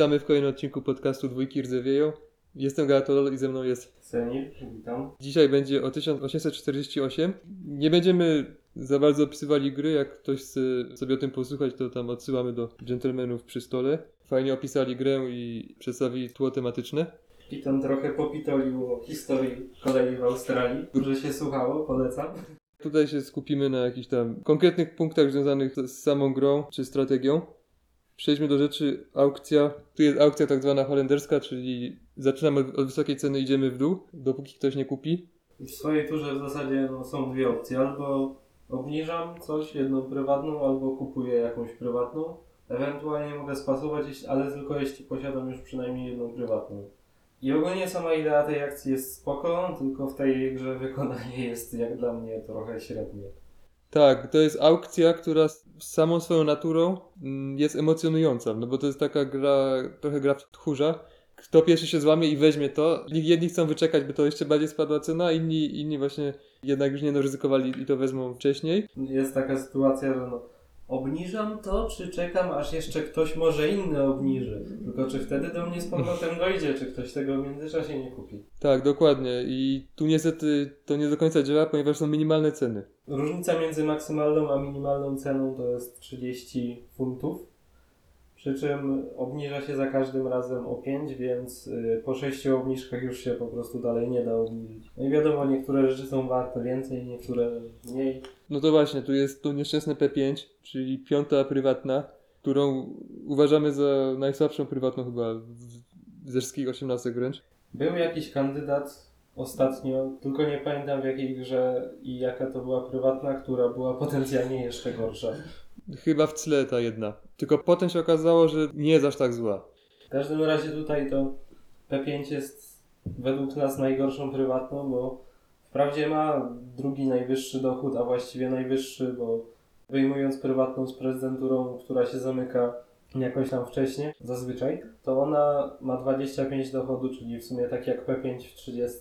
Witamy w kolejnym odcinku podcastu Dwójki Rdzewieją. Jestem Galatolol i ze mną jest. Senil, witam. Dzisiaj będzie o 1848. Nie będziemy za bardzo opisywali gry. Jak ktoś chce sobie o tym posłuchać, to tam odsyłamy do dżentelmenów przy stole. Fajnie opisali grę i przedstawili tło tematyczne. Piton trochę popitolił o historii kolei w Australii. Dobrze się słuchało, polecam. Tutaj się skupimy na jakichś tam konkretnych punktach związanych z samą grą czy strategią. Przejdźmy do rzeczy. Aukcja. Tu jest aukcja tak zwana holenderska, czyli zaczynamy od wysokiej ceny, idziemy w dół, dopóki ktoś nie kupi. I w swojej turze w zasadzie no, są dwie opcje. Albo obniżam coś, jedną prywatną, albo kupuję jakąś prywatną. Ewentualnie mogę spasować, ale tylko jeśli posiadam już przynajmniej jedną prywatną. I ogólnie sama idea tej akcji jest spoko, tylko w tej grze wykonanie jest jak dla mnie trochę średnie. Tak, to jest aukcja, która samą swoją naturą mm, jest emocjonująca, no bo to jest taka gra, trochę gra w tchórza. Kto pierwszy się złamie i weźmie to, jedni chcą wyczekać, by to jeszcze bardziej spadła cena, inni, inni właśnie jednak już nie no, ryzykowali i to wezmą wcześniej. Jest taka sytuacja, że no, obniżam to, czy czekam, aż jeszcze ktoś może inny obniży. Tylko czy wtedy do mnie z powrotem dojdzie, czy ktoś tego w międzyczasie nie kupi. Tak, dokładnie. I tu niestety to nie do końca działa, ponieważ są minimalne ceny. Różnica między maksymalną a minimalną ceną to jest 30 funtów. Przy czym obniża się za każdym razem o 5, więc y, po 6 obniżkach już się po prostu dalej nie da obniżyć. No i wiadomo, niektóre rzeczy są warte więcej, niektóre mniej. No to właśnie, tu jest to nieszczęsne P5, czyli piąta prywatna, którą uważamy za najsłabszą prywatną chyba w- ze wszystkich 18 wręcz. Był jakiś kandydat ostatnio, tylko nie pamiętam w jakiej grze i jaka to była prywatna, która była potencjalnie jeszcze gorsza. Chyba w tle ta jedna. Tylko potem się okazało, że nie jest aż tak zła. W każdym razie tutaj to P5 jest według nas najgorszą prywatną, bo wprawdzie ma drugi najwyższy dochód, a właściwie najwyższy, bo wyjmując prywatną z prezydenturą, która się zamyka jakoś tam wcześniej, zazwyczaj, to ona ma 25 dochodu, czyli w sumie tak jak P5 w 30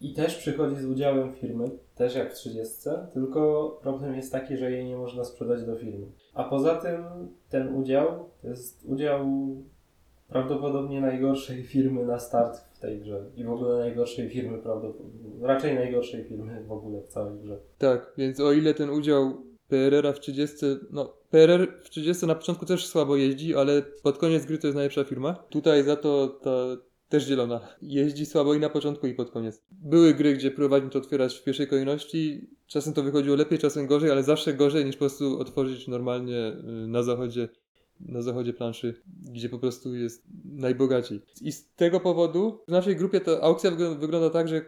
i też przychodzi z udziałem firmy, też jak w 30, tylko problem jest taki, że jej nie można sprzedać do firmy. A poza tym ten udział to jest udział prawdopodobnie najgorszej firmy na start w tej grze i w ogóle najgorszej firmy prawdopodobnie, raczej najgorszej firmy w ogóle w całej grze. Tak, więc o ile ten udział PRR-a w 30, no PRR w 30 na początku też słabo jeździ, ale pod koniec gry to jest najlepsza firma. Tutaj za to ta też zielona. Jeździ słabo i na początku i pod koniec. Były gry, gdzie próbowaliśmy to otwierać w pierwszej kolejności. Czasem to wychodziło lepiej, czasem gorzej, ale zawsze gorzej niż po prostu otworzyć normalnie y, na zachodzie na zachodzie planszy, gdzie po prostu jest najbogaciej. I z tego powodu w naszej grupie ta aukcja wygl- wygląda tak, że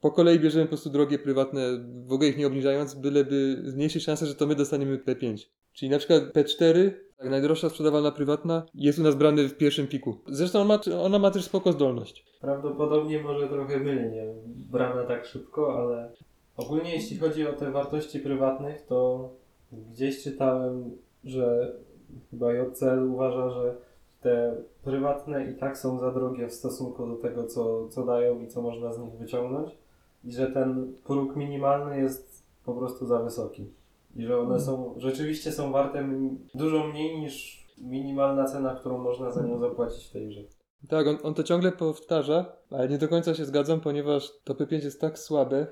po kolei bierzemy po prostu drogie prywatne, w ogóle ich nie obniżając, byleby zmniejszyć szansę, że to my dostaniemy P5. Czyli na przykład P4, tak, najdroższa sprzedawalna prywatna, jest u nas brany w pierwszym piku. Zresztą ona, ona ma też spoko zdolność. Prawdopodobnie może trochę mylnie brana tak szybko, ale ogólnie jeśli chodzi o te wartości prywatnych, to gdzieś czytałem, że chyba JCL uważa, że te prywatne i tak są za drogie w stosunku do tego, co, co dają i co można z nich wyciągnąć i że ten próg minimalny jest po prostu za wysoki. I że one są, rzeczywiście są warte dużo mniej niż minimalna cena, którą można za nią zapłacić w. Tak, on, on to ciągle powtarza, ale nie do końca się zgadzam, ponieważ to P5 jest tak słabe.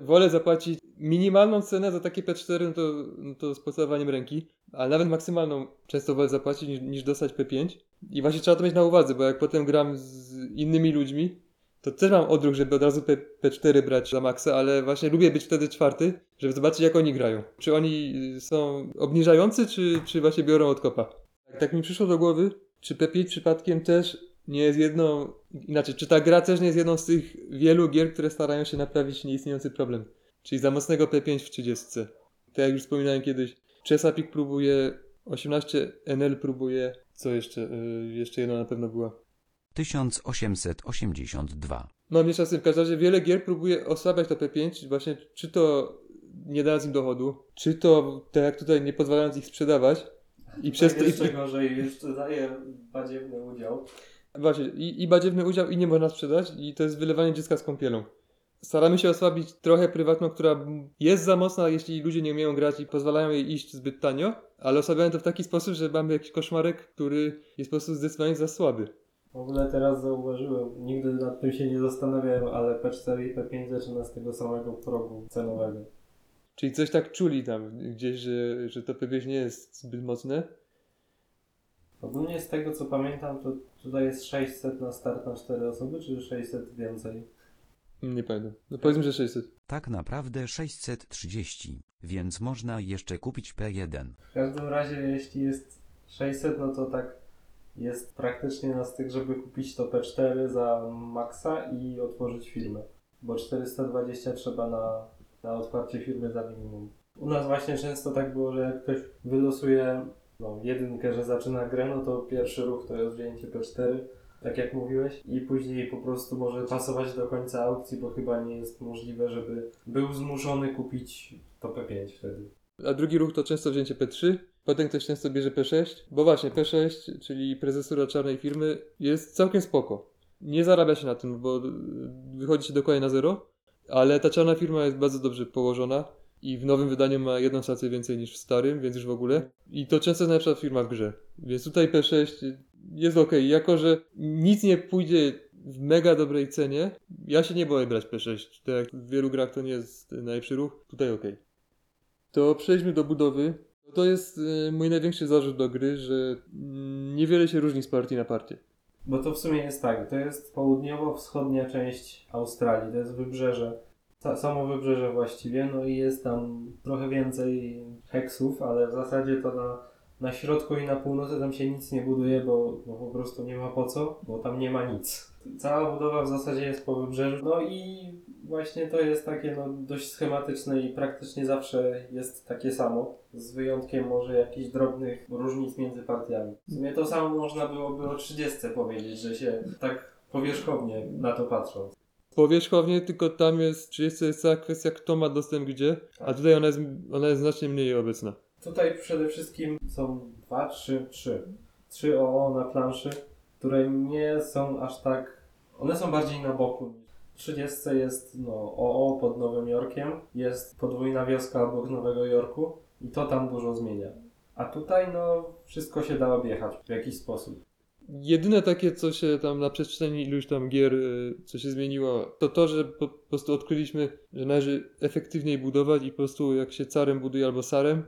Wolę zapłacić minimalną cenę za takie P4, no to, no to z podstawowaniem ręki, ale nawet maksymalną często wolę zapłacić niż, niż dostać P5. I właśnie trzeba to mieć na uwadze, bo jak potem gram z innymi ludźmi, to też mam odruch, żeby od razu P, P4 brać za maksa, ale właśnie lubię być wtedy czwarty, żeby zobaczyć jak oni grają. Czy oni są obniżający, czy, czy właśnie biorą od kopa. Tak mi przyszło do głowy, czy P5 przypadkiem też nie jest jedną, inaczej, czy ta gra też nie jest jedną z tych wielu gier, które starają się naprawić nieistniejący problem. Czyli za mocnego P5 w 30. Tak jak już wspominałem kiedyś, Chesapeake próbuje, 18 NL próbuje, co jeszcze? Yy, jeszcze jedna na pewno była. 1882. No mniejsza z tym, w każdym razie wiele gier próbuje osłabiać to P5, właśnie czy to nie dając im dochodu, czy to tak jak tutaj nie pozwalając ich sprzedawać i przez to... jeszcze I, gorzej, jeszcze daje badziewny udział. właśnie, i, i badziewny udział i nie można sprzedać i to jest wylewanie dziecka z kąpielą. Staramy się osłabić trochę prywatną, która jest za mocna, jeśli ludzie nie umieją grać i pozwalają jej iść zbyt tanio, ale osłabiamy to w taki sposób, że mamy jakiś koszmarek, który jest po prostu zdecydowanie za słaby. W ogóle teraz zauważyłem, nigdy nad tym się nie zastanawiałem, ale P4 i P5 zaczyna z tego samego progu cenowego. Czyli coś tak czuli tam gdzieś, że, że to pewnie nie jest zbyt mocne. Ogólnie z tego co pamiętam, to tutaj jest 600 na start na 4 osoby, czy 600 więcej? Nie pamiętam. No powiedzmy, że 600. Tak naprawdę 630, więc można jeszcze kupić P1. W każdym razie, jeśli jest 600, no to tak jest praktycznie na styk, żeby kupić to P4 za maksa i otworzyć firmę. Bo 420 trzeba na, na otwarcie firmy za minimum. U nas właśnie często tak było, że jak ktoś wylosuje no, jedynkę, że zaczyna grę, no to pierwszy ruch to jest wzięcie P4, tak jak mówiłeś, i później po prostu może pasować do końca aukcji, bo chyba nie jest możliwe, żeby był zmuszony kupić to P5 wtedy. A drugi ruch to często wzięcie P3. Potem ktoś często bierze P6, bo właśnie P6, czyli prezesura czarnej firmy, jest całkiem spoko. Nie zarabia się na tym, bo wychodzi się dokładnie na zero, ale ta czarna firma jest bardzo dobrze położona i w nowym wydaniu ma jedną stację więcej niż w starym, więc już w ogóle. I to często najlepsza firma w grze. Więc tutaj P6 jest ok. Jako, że nic nie pójdzie w mega dobrej cenie, ja się nie boję brać P6. Tak jak w wielu grach to nie jest najlepszy ruch, tutaj ok. To przejdźmy do budowy. To jest y, mój największy zarzut do gry, że mm, niewiele się różni z partii na partię. Bo to w sumie jest tak, to jest południowo-wschodnia część Australii, to jest wybrzeże, samo wybrzeże właściwie, no i jest tam trochę więcej heksów, ale w zasadzie to na, na środku i na północy tam się nic nie buduje, bo, bo po prostu nie ma po co, bo tam nie ma nic. Cała budowa w zasadzie jest po wybrzeżu, no i właśnie to jest takie no, dość schematyczne i praktycznie zawsze jest takie samo, z wyjątkiem może jakichś drobnych różnic między partiami. W sumie to samo można byłoby o 30 powiedzieć, że się tak powierzchownie na to patrząc. Powierzchownie tylko tam jest, jest, jest cała kwestia kto ma dostęp gdzie, a tutaj ona jest, ona jest znacznie mniej obecna. Tutaj przede wszystkim są dwa, trzy, trzy. Trzy OO na planszy, które nie są aż tak. One są bardziej na boku. W 30 jest no, OO pod Nowym Jorkiem, jest podwójna wioska obok Nowego Jorku i to tam dużo zmienia. A tutaj no wszystko się da objechać w jakiś sposób. Jedyne takie, co się tam na przestrzeni iluś tam gier, y, co się zmieniło, to to, że po, prostu odkryliśmy, że należy efektywniej budować i po prostu jak się carem buduje albo sarem,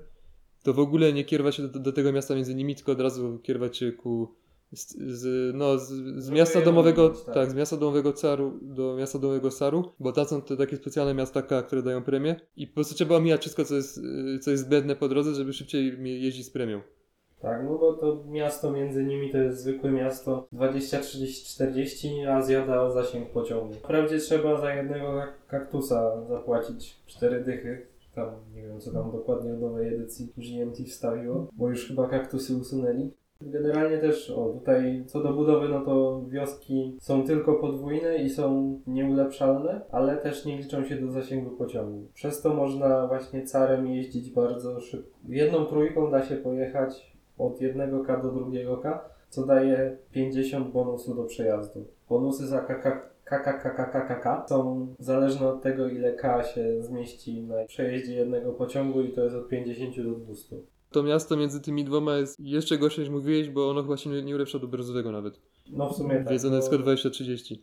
to w ogóle nie kierować się do, do tego miasta między nimi, tylko od razu kierować się ku z, z, no, z, z miasta Żeby domowego, tak. tak, z miasta domowego caru do miasta domowego saru, bo tam są te takie specjalne miasta K, które dają premię i po prostu trzeba omijać wszystko, co jest, y, co jest zbędne po drodze, żeby szybciej jeździć z premią. Tak, no bo to miasto między nimi to jest zwykłe miasto 20, 30, 40, a zjada zasięg pociągu. Wprawdzie trzeba za jednego kak- kaktusa zapłacić 4 dychy. Tam nie wiem co tam dokładnie w nowej edycji GMT wstawiło, bo już chyba kaktusy usunęli. Generalnie też, o tutaj co do budowy, no to wioski są tylko podwójne i są nieulepszalne, ale też nie liczą się do zasięgu pociągu. Przez to można właśnie carem jeździć bardzo szybko. Jedną trójką da się pojechać od jednego K do drugiego K, co daje 50 bonusu do przejazdu. Bonusy za KK KKKKKK są zależne od tego, ile K się zmieści na przejeździe jednego pociągu i to jest od 50 do 200. To miasto między tymi dwoma jest jeszcze gorsze niż mówiłeś, bo ono chyba się nie, nie ulepsza do brązowego nawet. No w sumie tak. Więc ono jest tylko 20-30.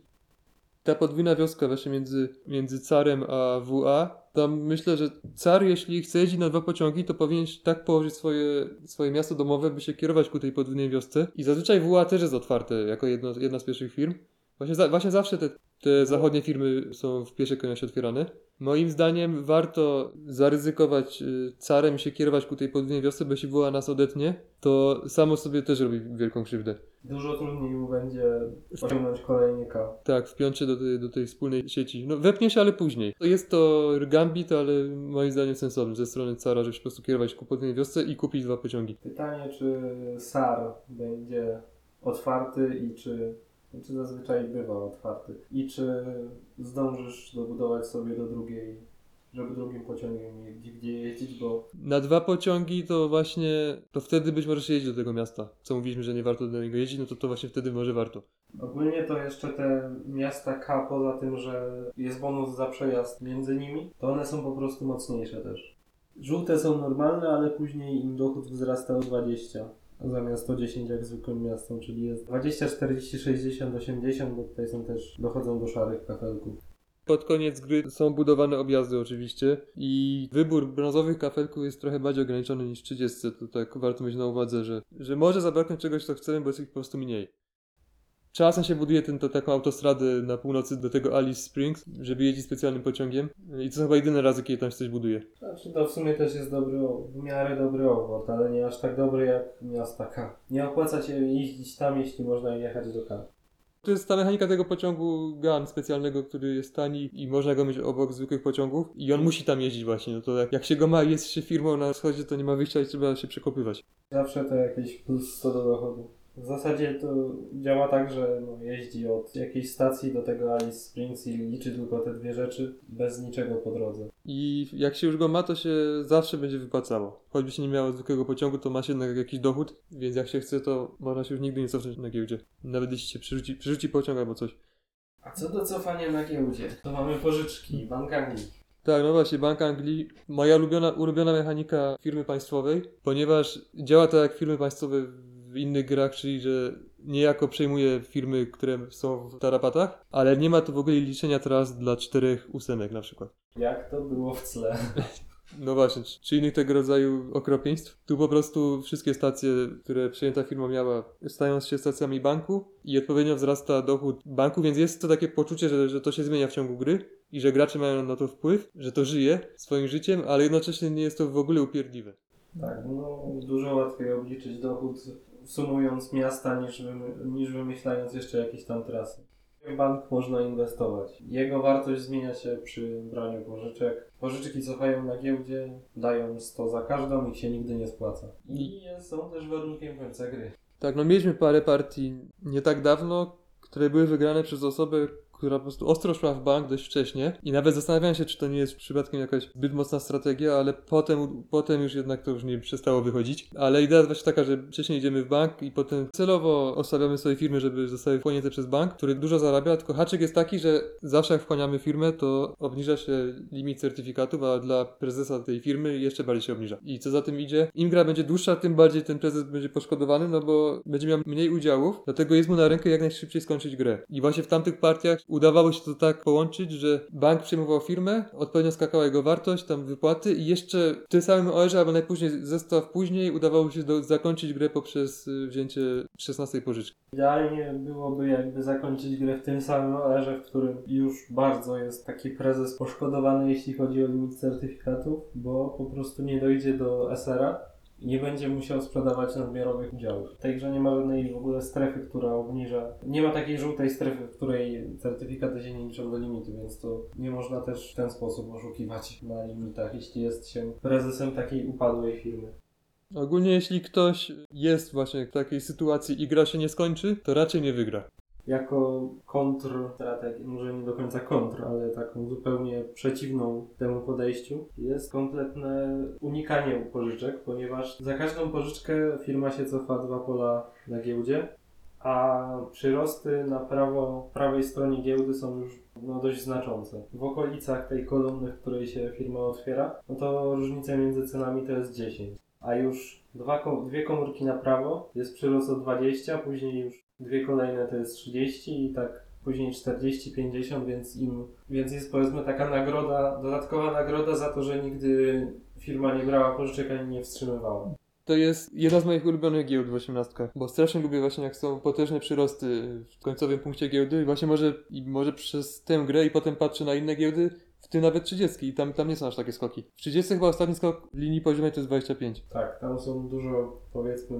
Ta podwójna wioska właśnie między, między Carem a WA, tam myślę, że Car jeśli chce jeździć na dwa pociągi, to powinien tak położyć swoje, swoje miasto domowe, by się kierować ku tej podwójnej wiosce. I zazwyczaj WA też jest otwarte jako jedno, jedna z pierwszych firm. Właśnie, za, właśnie zawsze te, te zachodnie firmy są w pierwszej kolejności otwierane. Moim zdaniem warto zaryzykować y, carem się kierować ku tej podwójnej wiosce, bo jeśli WA nas odetnie, to samo sobie też robi wielką krzywdę. Dużo trudniej mu będzie osiągnąć kolejny K. Tak, wpiąć się do tej, do tej wspólnej sieci. No wepnie się, ale później. Jest to gambit, ale moim zdaniem sensowny ze strony cara, żeby się po prostu kierować ku podwójnej wiosce i kupić dwa pociągi. Pytanie, czy SAR będzie otwarty i czy, czy zazwyczaj bywa otwarty i czy zdążysz dobudować sobie do drugiej, żeby drugim pociągiem mieć gdzie jeździć, bo Na dwa pociągi to właśnie, to wtedy być może się jeździ do tego miasta. Co mówiliśmy, że nie warto do niego jeździć, no to to właśnie wtedy może warto. Ogólnie to jeszcze te miasta K, poza tym, że jest bonus za przejazd między nimi, to one są po prostu mocniejsze też. Żółte są normalne, ale później im dochód wzrasta o 20, zamiast o 10 jak zwykłym miastom, czyli jest 20, 40, 60, 80, bo tutaj są też, dochodzą do szarych kafelków. Pod koniec gry są budowane objazdy oczywiście i wybór brązowych kafelków jest trochę bardziej ograniczony niż 30. To tak warto mieć na uwadze, że, że może zabraknąć czegoś, co chcemy, bo jest ich po prostu mniej. Czasem się buduje ten, to, taką autostradę na północy do tego Alice Springs, żeby jeździć specjalnym pociągiem i to są chyba jedyne razy, kiedy tam się coś buduje. Znaczy to w sumie też jest dobry, w miarę dobry obwód, ale nie aż tak dobry jak miasta K. Nie opłaca się jeździć tam, jeśli można jechać do K. To jest ta mechanika tego pociągu GAN specjalnego, który jest tani i można go mieć obok zwykłych pociągów i on musi tam jeździć właśnie. No to jak, jak się go ma jest się firmą na wschodzie, to nie ma wyjścia i trzeba się przekopywać. Zawsze to jakieś plus 100 do dochodu. W zasadzie to działa tak, że no, jeździ od jakiejś stacji do tego Alice Springs i liczy tylko te dwie rzeczy bez niczego po drodze. I jak się już go ma, to się zawsze będzie wypłacało. Choćby się nie miało zwykłego pociągu, to ma się jednak jakiś dochód, więc jak się chce, to można się już nigdy nie cofnąć na giełdzie. Nawet jeśli się przerzuci, przerzuci pociąg albo coś. A co do cofania na giełdzie? To mamy pożyczki, Bank Anglii. Tak, no właśnie, Bank Anglii, moja ulubiona, ulubiona mechanika firmy państwowej, ponieważ działa to jak firmy państwowe w innych grach, czyli że niejako przejmuje firmy, które są w tarapatach, ale nie ma tu w ogóle liczenia tras dla czterech ósemek na przykład. Jak to było w tle? No właśnie, czy- innych tego rodzaju okropieństw. Tu po prostu wszystkie stacje, które przejęta firma miała, stają się stacjami banku i odpowiednio wzrasta dochód banku, więc jest to takie poczucie, że, że to się zmienia w ciągu gry i że gracze mają na to wpływ, że to żyje swoim życiem, ale jednocześnie nie jest to w ogóle upierdliwe. Tak, no dużo łatwiej obliczyć dochód sumując miasta niż, wymy- niż wymyślając jeszcze jakieś tam trasy. W bank można inwestować. Jego wartość zmienia się przy braniu pożyczek. Pożyczki cofają na giełdzie, dają 100 za każdą i się nigdy nie spłaca. I są też warunkiem końca gry. Tak, no mieliśmy parę partii nie tak dawno, które były wygrane przez osobę, która po prostu ostro szła w bank dość wcześnie i nawet zastanawiałem się, czy to nie jest przypadkiem jakaś zbyt mocna strategia, ale potem, potem już jednak to już nie przestało wychodzić. Ale idea jest właśnie taka, że wcześniej idziemy w bank i potem celowo osłabiamy swoje firmy, żeby zostały wchłonięte przez bank, który dużo zarabia, tylko haczyk jest taki, że zawsze jak wchłaniamy firmę, to obniża się limit certyfikatów, a dla prezesa tej firmy jeszcze bardziej się obniża. I co za tym idzie, im gra będzie dłuższa, tym bardziej ten prezes będzie poszkodowany, no bo będzie miał mniej udziałów, dlatego jest mu na rękę jak najszybciej skończyć grę. I właśnie w tamtych partiach udawało się to tak połączyć, że bank przejmował firmę, odpowiednio skakała jego wartość, tam wypłaty i jeszcze w tym samym OR-ze albo najpóźniej zestaw później udawało się do, zakończyć grę poprzez y, wzięcie 16 pożyczki. Idealnie byłoby jakby zakończyć grę w tym samym OR-ze, w którym już bardzo jest taki prezes poszkodowany, jeśli chodzi o limit certyfikatów, bo po prostu nie dojdzie do SR-a nie będzie musiał sprzedawać nadmiarowych udziałów. W tej grze nie ma żadnej w ogóle strefy, która obniża. Nie ma takiej żółtej strefy, w której certyfikaty się nie liczą do limitu, więc to nie można też w ten sposób oszukiwać na limitach, jeśli jest się prezesem takiej upadłej firmy. Ogólnie jeśli ktoś jest właśnie w takiej sytuacji i gra się nie skończy, to raczej nie wygra. Jako kontrstrategię, może nie do końca kontr, ale taką zupełnie przeciwną temu podejściu, jest kompletne unikanie pożyczek, ponieważ za każdą pożyczkę firma się cofa dwa pola na giełdzie, a przyrosty na prawo, prawej stronie giełdy są już no, dość znaczące. W okolicach tej kolumny, w której się firma otwiera, no to różnica między cenami to jest 10. A już dwa, dwie komórki na prawo jest przyrost o 20, później już dwie kolejne to jest 30 i tak później 40, 50, więc im, więc jest powiedzmy taka nagroda, dodatkowa nagroda za to, że nigdy firma nie brała pożyczek ani nie wstrzymywała. To jest jedna z moich ulubionych giełd w osiemnastkach, bo strasznie lubię właśnie jak są potężne przyrosty w końcowym punkcie giełdy i właśnie może, i może przez tę grę i potem patrzę na inne giełdy, w tym nawet 30 i tam, tam nie są aż takie skoki. W 30 chyba ostatni skok linii poziomej to jest 25. Tak, tam są dużo powiedzmy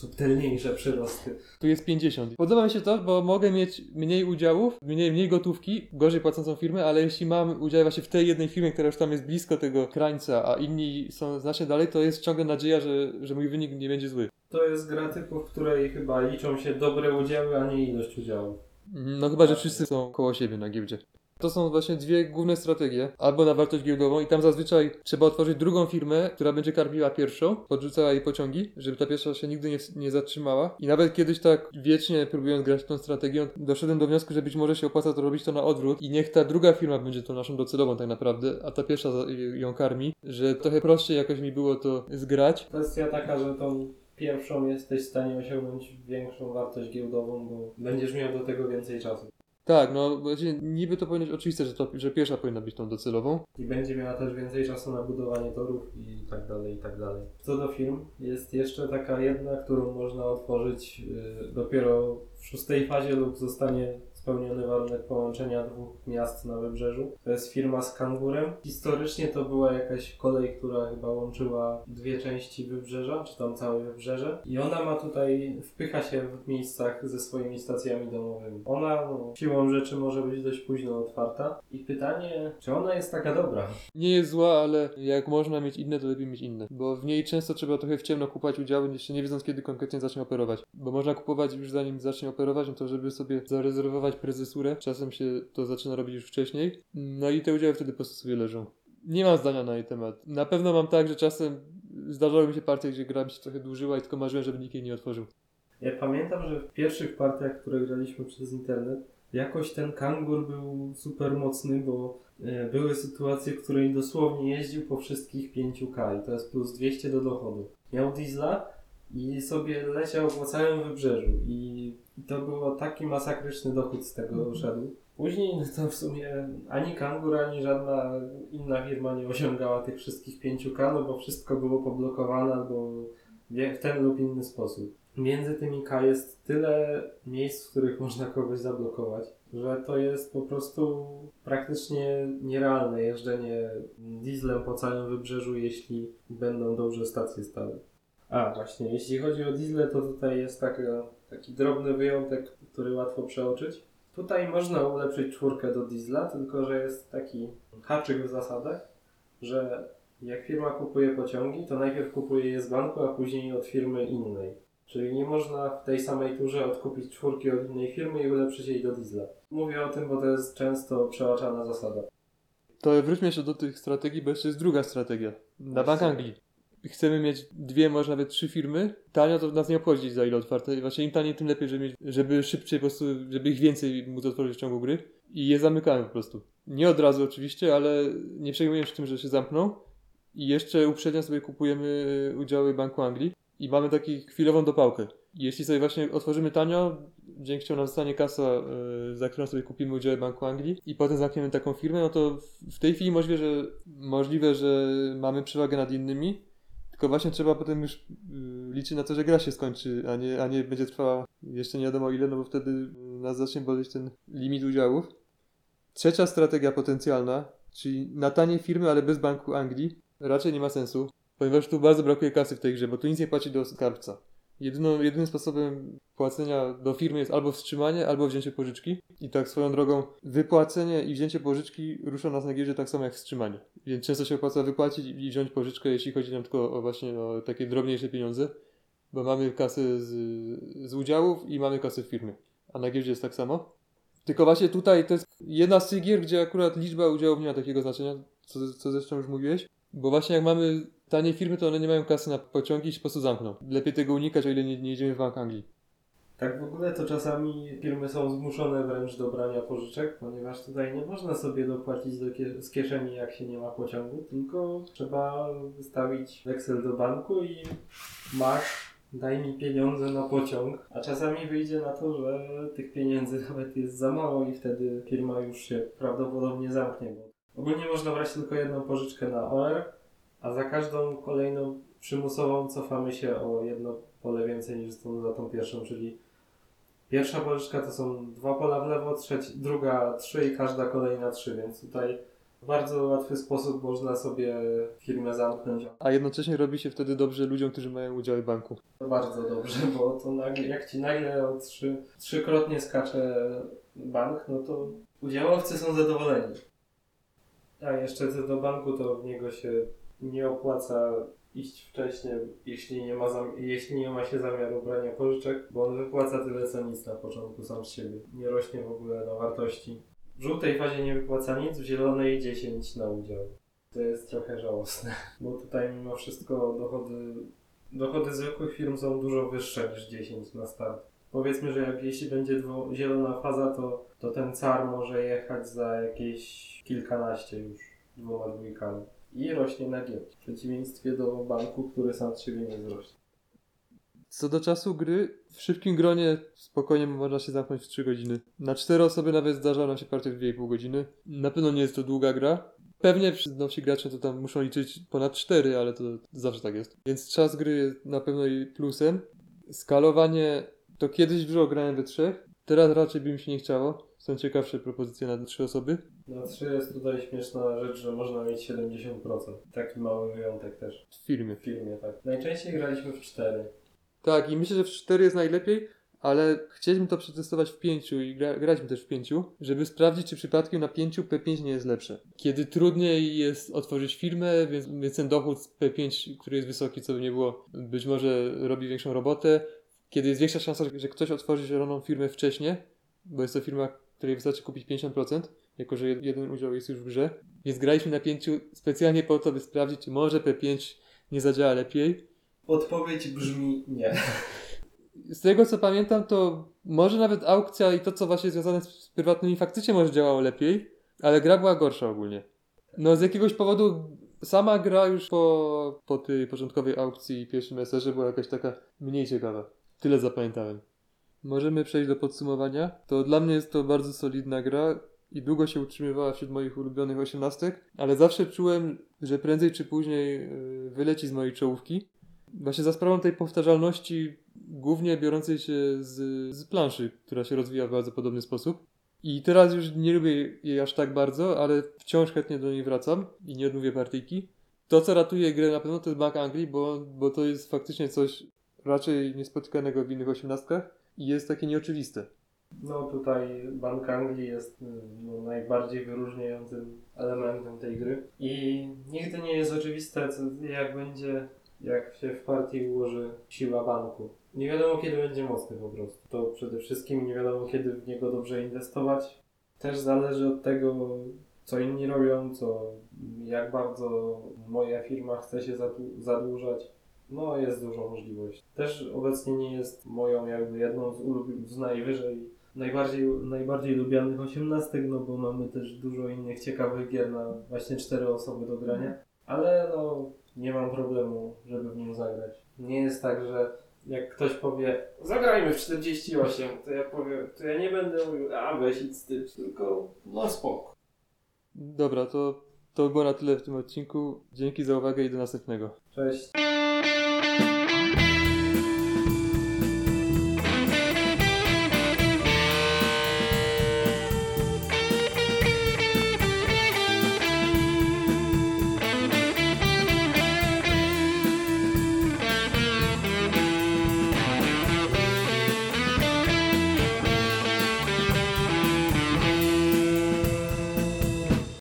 subtelniejsze przyrosty. Tu jest 50. Podoba mi się to, bo mogę mieć mniej udziałów, mniej, mniej gotówki, gorzej płacącą firmę, ale jeśli mam udział właśnie w tej jednej firmie, która już tam jest blisko tego krańca, a inni są znacznie dalej, to jest ciągle nadzieja, że, że mój wynik nie będzie zły. To jest gra typu, w której chyba liczą się dobre udziały, a nie ilość udziałów. No chyba, że wszyscy są koło siebie na giełdzie. To są właśnie dwie główne strategie. Albo na wartość giełdową i tam zazwyczaj trzeba otworzyć drugą firmę, która będzie karmiła pierwszą, podrzucała jej pociągi, żeby ta pierwsza się nigdy nie, nie zatrzymała. I nawet kiedyś tak wiecznie próbując grać tą strategią, doszedłem do wniosku, że być może się opłaca to robić to na odwrót i niech ta druga firma będzie tą naszą docelową tak naprawdę, a ta pierwsza za- ją karmi, że trochę prościej jakoś mi było to zgrać. Kwestia taka, że tą pierwszą jesteś w stanie osiągnąć większą wartość giełdową, bo będziesz miał do tego więcej czasu. Tak, no właśnie niby to powinno być oczywiste, że, to, że pierwsza powinna być tą docelową. I będzie miała też więcej czasu na budowanie torów i tak dalej, i tak dalej. Co do firm, jest jeszcze taka jedna, którą można otworzyć yy, dopiero w szóstej fazie lub zostanie spełniony warunek połączenia dwóch miast na wybrzeżu. To jest firma z kangurem. Historycznie to była jakaś kolej, która chyba łączyła dwie części wybrzeża, czy tam całe wybrzeże. I ona ma tutaj, wpycha się w miejscach ze swoimi stacjami domowymi. Ona no, siłą rzeczy może być dość późno otwarta. I pytanie, czy ona jest taka dobra? Nie jest zła, ale jak można mieć inne, to lepiej mieć inne. Bo w niej często trzeba trochę w ciemno kupować udziały, jeszcze nie wiedząc kiedy konkretnie zacznie operować. Bo można kupować już zanim zacznie operować, no to żeby sobie zarezerwować prezesurę, czasem się to zaczyna robić już wcześniej. No i te udziały wtedy po prostu sobie leżą. Nie mam zdania na jej temat. Na pewno mam tak, że czasem zdarzały mi się partie, gdzie gra mi się trochę dłużyła i tylko marzyłem, żeby nikt jej nie otworzył. Ja pamiętam, że w pierwszich partiach, które graliśmy przez internet, jakoś ten kangur był super mocny, bo e, były sytuacje, w której dosłownie jeździł po wszystkich 5K i to jest plus 200 do dochodu. Miał diesla i sobie leciał po całym wybrzeżu i to było taki masakryczny dochód z tego szedł. Później no to w sumie ani kangur, ani żadna inna firma nie osiągała tych wszystkich 5K, no bo wszystko było poblokowane albo w ten lub inny sposób. Między tymi K jest tyle miejsc, w których można kogoś zablokować, że to jest po prostu praktycznie nierealne jeżdżenie dieslem po całym wybrzeżu, jeśli będą dobrze stacje stałe. A właśnie, jeśli chodzi o diesle, to tutaj jest taki, taki drobny wyjątek, który łatwo przeoczyć. Tutaj można ulepszyć czwórkę do diesla, tylko że jest taki haczyk w zasadach, że jak firma kupuje pociągi, to najpierw kupuje je z banku, a później od firmy innej. Czyli nie można w tej samej turze odkupić czwórki od innej firmy i ulepszyć jej do diesla. Mówię o tym, bo to jest często przeoczana zasada. To wróćmy jeszcze do tych strategii, bo jeszcze jest druga strategia. Na Bank. Anglii. Chcemy mieć dwie, może nawet trzy firmy. Tanio to nas nie obchodzi za ile otwarte. Właśnie im taniej, tym lepiej, żeby, mieć, żeby szybciej po prostu, żeby ich więcej móc otworzyć w ciągu gry. I je zamykamy po prostu. Nie od razu oczywiście, ale nie przejmujemy się tym, że się zamkną. I jeszcze uprzednio sobie kupujemy udziały Banku Anglii. I mamy taką chwilową dopałkę. Jeśli sobie właśnie otworzymy tanio, dzięki czemu nam zostanie kasa, y, za którą sobie kupimy udziały Banku Anglii i potem zamkniemy taką firmę, no to w tej chwili możliwe, że, możliwe, że mamy przewagę nad innymi, tylko właśnie trzeba potem już y, liczyć na to, że gra się skończy, a nie, a nie będzie trwała jeszcze nie wiadomo ile, no bo wtedy y, nas zacznie boleć ten limit udziałów. Trzecia strategia potencjalna, czyli na tanie firmy, ale bez Banku Anglii, raczej nie ma sensu, ponieważ tu bardzo brakuje kasy w tej grze, bo tu nic nie płaci do skarbca. Jedyną, jedynym sposobem płacenia do firmy jest albo wstrzymanie, albo wzięcie pożyczki. I tak swoją drogą, wypłacenie i wzięcie pożyczki rusza nas na giełdzie tak samo jak wstrzymanie. Więc często się opłaca wypłacić i wziąć pożyczkę, jeśli chodzi nam tylko o właśnie o takie drobniejsze pieniądze, bo mamy kasę z, z udziałów i mamy kasę w firmie. A na giełdzie jest tak samo. Tylko właśnie tutaj to jest jedna z tych gier, gdzie akurat liczba udziałów nie ma takiego znaczenia, co, co zresztą już mówiłeś. Bo właśnie jak mamy tanie firmy, to one nie mają kasy na pociągi i się po prostu zamkną. Lepiej tego unikać, o ile nie, nie idziemy w Bank Anglii. Tak w ogóle to czasami firmy są zmuszone wręcz do brania pożyczek, ponieważ tutaj nie można sobie dopłacić do kie- z kieszeni jak się nie ma pociągu, tylko trzeba wystawić weksel do banku i masz, daj mi pieniądze na pociąg. A czasami wyjdzie na to, że tych pieniędzy nawet jest za mało i wtedy firma już się prawdopodobnie zamknie. Bo ogólnie można brać tylko jedną pożyczkę na OR, a za każdą kolejną przymusową cofamy się o jedno pole więcej niż za tą pierwszą, czyli Pierwsza pożyczka to są dwa pola w lewo, trzeci, druga trzy i każda kolejna trzy, więc tutaj w bardzo łatwy sposób można sobie firmę zamknąć. A jednocześnie robi się wtedy dobrze ludziom, którzy mają udziały banku. Bardzo dobrze, bo to nagle, jak ci nagle o trzy, trzykrotnie skacze bank, no to udziałowcy są zadowoleni. A jeszcze co do banku, to w niego się nie opłaca iść wcześniej, jeśli nie ma, zam- jeśli nie ma się zamiaru brania pożyczek, bo on wypłaca tyle co nic na początku sam z siebie. Nie rośnie w ogóle na wartości. W żółtej fazie nie wypłaca nic, w zielonej 10 na udział. To jest trochę żałosne, bo tutaj mimo wszystko dochody, dochody zwykłych firm są dużo wyższe niż 10 na start. Powiedzmy, że jak jeśli będzie dwu, zielona faza, to, to ten car może jechać za jakieś kilkanaście już dwoma dwójkami. I rośnie na giełdzie. W przeciwieństwie do banku, który sam z siebie nie wzrośnie. Co do czasu gry, w szybkim gronie spokojnie można się zamknąć w 3 godziny. Na 4 osoby nawet zdarza nam się partia w 2,5 godziny. Na pewno nie jest to długa gra. Pewnie nowsi gracze to tam muszą liczyć ponad 4, ale to zawsze tak jest. Więc czas gry jest na pewno i plusem. Skalowanie to kiedyś dużo grałem we trzech. Teraz raczej by mi się nie chciało. Są ciekawsze propozycje na 3 osoby. Na 3 jest tutaj śmieszna rzecz, że można mieć 70%. Taki mały wyjątek też. W filmie. W filmie, tak. Najczęściej graliśmy w 4. Tak, i myślę, że w 4 jest najlepiej, ale chcieliśmy to przetestować w 5 i gra, graliśmy też w 5, żeby sprawdzić, czy przypadkiem na 5 P5 nie jest lepsze. Kiedy trudniej jest otworzyć firmę, więc, więc ten dochód z P5, który jest wysoki, co by nie było, być może robi większą robotę. Kiedy jest większa szansa, że ktoś otworzy zieloną firmę wcześniej, bo jest to firma, której wystarczy kupić 50%, jako że jed- jeden udział jest już w grze. Więc graliśmy na 5 specjalnie po to, by sprawdzić, czy może P5 nie zadziała lepiej. Odpowiedź brzmi nie. Z tego co pamiętam, to może nawet aukcja i to, co właśnie związane z, z prywatnymi faktycznie może działało lepiej, ale gra była gorsza ogólnie. No z jakiegoś powodu sama gra już po, po tej początkowej aukcji i pierwszym eserze była jakaś taka mniej ciekawa. Tyle zapamiętałem. Możemy przejść do podsumowania. To dla mnie jest to bardzo solidna gra i długo się utrzymywała wśród moich ulubionych osiemnastek, ale zawsze czułem, że prędzej czy później yy, wyleci z mojej czołówki. Właśnie za sprawą tej powtarzalności, głównie biorącej się z, z planszy, która się rozwija w bardzo podobny sposób. I teraz już nie lubię jej aż tak bardzo, ale wciąż chętnie do niej wracam i nie odmówię partyjki. To, co ratuje grę na pewno, to jest Bank Anglii, bo, bo to jest faktycznie coś raczej niespotykanego w innych osiemnastkach i jest takie nieoczywiste. No tutaj Bank Anglii jest mm, no, najbardziej wyróżniającym elementem tej gry. I nigdy nie jest oczywiste, co, jak będzie, jak się w partii ułoży siła banku. Nie wiadomo kiedy będzie mocny po prostu. To przede wszystkim nie wiadomo kiedy w niego dobrze inwestować. Też zależy od tego, co inni robią, co, jak bardzo moja firma chce się zadłu- zadłużać. No, jest dużo możliwości. Też obecnie nie jest moją jakby jedną z, ulub- z najwyżej, najbardziej, najbardziej lubianych osiemnastek, no bo mamy też dużo innych ciekawych gier na właśnie cztery osoby do grania. Ale no, nie mam problemu, żeby w nim zagrać. Nie jest tak, że jak ktoś powie, zagrajmy w 48, to ja powiem, to ja nie będę mówił, a weź idź z tym, tylko no spoko. Dobra, to, to było na tyle w tym odcinku. Dzięki za uwagę i do następnego. Cześć.